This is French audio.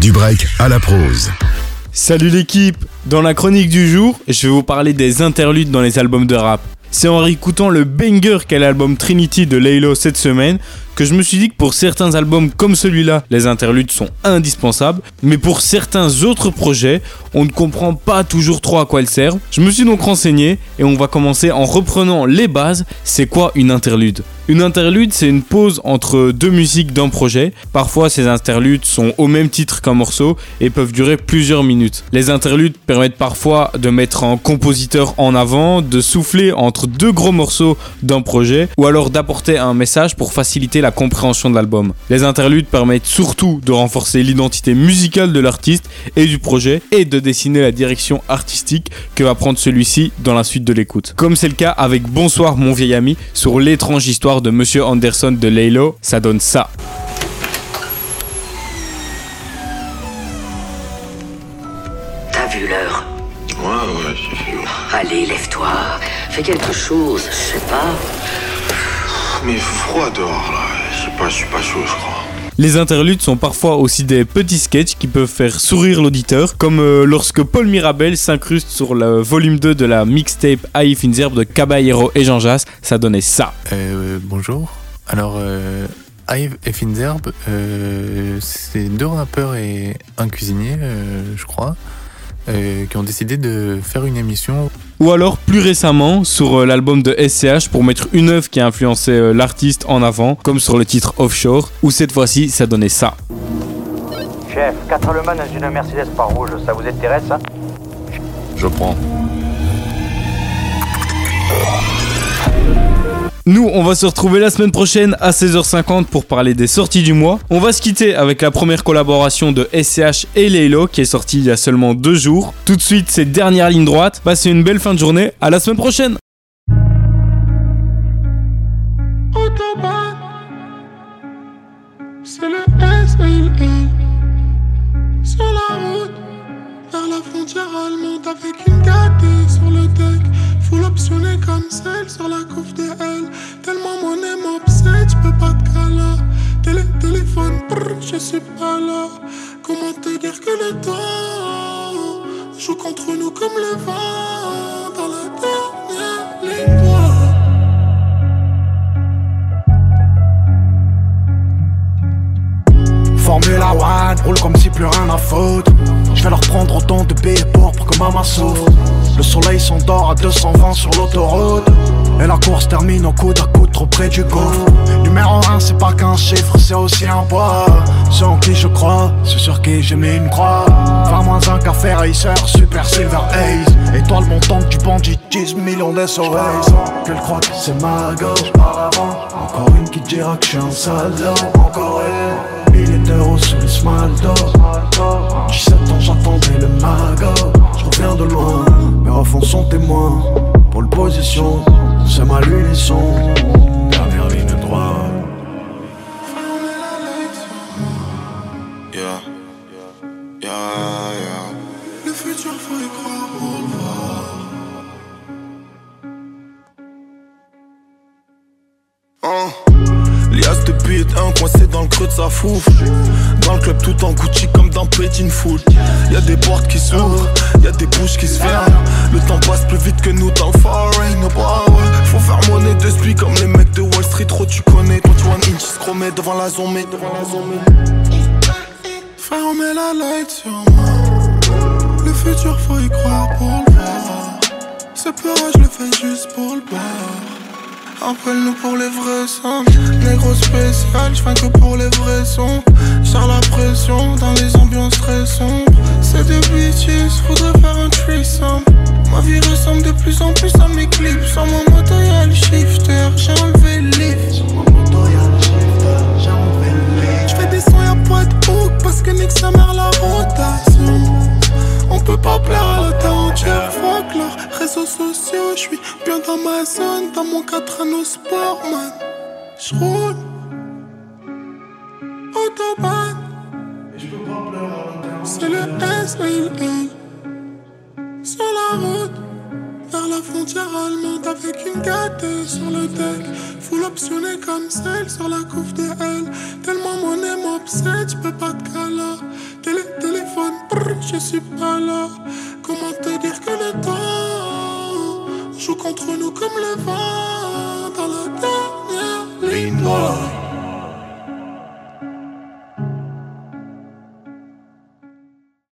Du break à la prose. Salut l'équipe Dans la chronique du jour, je vais vous parler des interludes dans les albums de rap. C'est en réécoutant le banger qu'est l'album Trinity de Laylo cette semaine que je me suis dit que pour certains albums comme celui-là, les interludes sont indispensables, mais pour certains autres projets, on ne comprend pas toujours trop à quoi elles servent. Je me suis donc renseigné et on va commencer en reprenant les bases. C'est quoi une interlude? Une interlude, c'est une pause entre deux musiques d'un projet. Parfois, ces interludes sont au même titre qu'un morceau et peuvent durer plusieurs minutes. Les interludes permettent parfois de mettre un compositeur en avant, de souffler entre deux gros morceaux d'un projet, ou alors d'apporter un message pour faciliter la compréhension de l'album. Les interludes permettent surtout de renforcer l'identité musicale de l'artiste et du projet et de dessiner la direction artistique que va prendre celui-ci dans la suite de l'écoute. Comme c'est le cas avec Bonsoir mon vieil ami sur l'étrange histoire de Monsieur Anderson de Laylo, ça donne ça. T'as vu l'heure? Ouais, ouais, j'ai vu. Allez, lève-toi. Fais quelque chose, je sais pas. Mais froid dehors, là. Je sais pas, je suis pas chaud, je crois. Les interludes sont parfois aussi des petits sketchs qui peuvent faire sourire l'auditeur, comme euh, lorsque Paul Mirabel s'incruste sur le volume 2 de la mixtape Aïf Inzerbe de Caballero et Jean Jass, ça donnait ça. Euh, bonjour. Alors, euh, Ive et Finzerb, euh, c'est deux rappeurs et un cuisinier, euh, je crois, euh, qui ont décidé de faire une émission. Ou alors plus récemment sur euh, l'album de SCH pour mettre une œuvre qui a influencé euh, l'artiste en avant, comme sur le titre Offshore, où cette fois-ci ça donnait ça. Chef, 4 Le Mans dans une Mercedes par rouge, ça vous intéresse ça? Je prends. Nous, on va se retrouver la semaine prochaine à 16h50 pour parler des sorties du mois. On va se quitter avec la première collaboration de SCH et Laylo qui est sortie il y a seulement deux jours. Tout de suite, ces dernières lignes droites. Passez une belle fin de journée. À la semaine prochaine. C'est le L. Sur la route, vers la frontière allemande avec une sur le deck. Comme celle sur la couve de L. je suis pas là. Comment te dire que le temps joue contre nous comme le vent dans la dernière ligne droite. Formula One, roule comme si plus rien à foutre. Je vais leur prendre autant de billets pour que maman souffre. Le soleil s'endort à 220 sur l'autoroute. Et la course termine au coude à coude trop près du gouffre. Numéro 1, c'est pas qu'un chiffre, c'est aussi un poids. C'est en qui je crois, c'est sur qui j'ai mis une croix. 20 moins un café racer, super silver haze. Étoile montante du banditisme, millions d'SOS. Qu'elle croit que c'est ma gauche. Encore une qui dira que je suis un salaud. Encore une. Milliers d'euros sous le smaldo 17 ans j'attendais le mago Refs sont témoins Pour le position. C'est ma lunisson. Dernière ligne droite. Yeah, Lias depuis est un coincé dans le creux de sa Dans le club tout en Gucci comme dans Petit Fool Y'a des portes qui s'ouvrent, y'a des bouches qui se ferment Le temps passe plus vite que nous dans le foreign. Faut faire monnaie de celui comme les mecs de Wall Street Trop tu connais, toi tu one inch scromé devant la zombie Devant la zombie Frère, on met la light sur moi. Le futur, faut y croire pour le voir. Ce peur, je le fais juste pour le bar. Appelle-nous pour les vrais sons. Négro spécial, je que pour les vrais sons. J'sers la pression dans les ambiances très sombres. C'est des bitches, faudrait faire un threesome. Ma vie ressemble de plus en plus à mes clips. Sur mon le shifter, j'ai enlevé sociaux. J'suis bien dans ma zone, dans mon 4 anneaux sport, man. J'roule. Autobahn. C'est le S et le L. Sur la route, vers la frontière allemande avec une gâtée sur le deck. Full optionné comme celle sur la couve de L. Tellement mon aime m'obsède, j'peux pas te caler. Télé, je suis pas là. entre nous comme le vent dans la dernière ligne noire.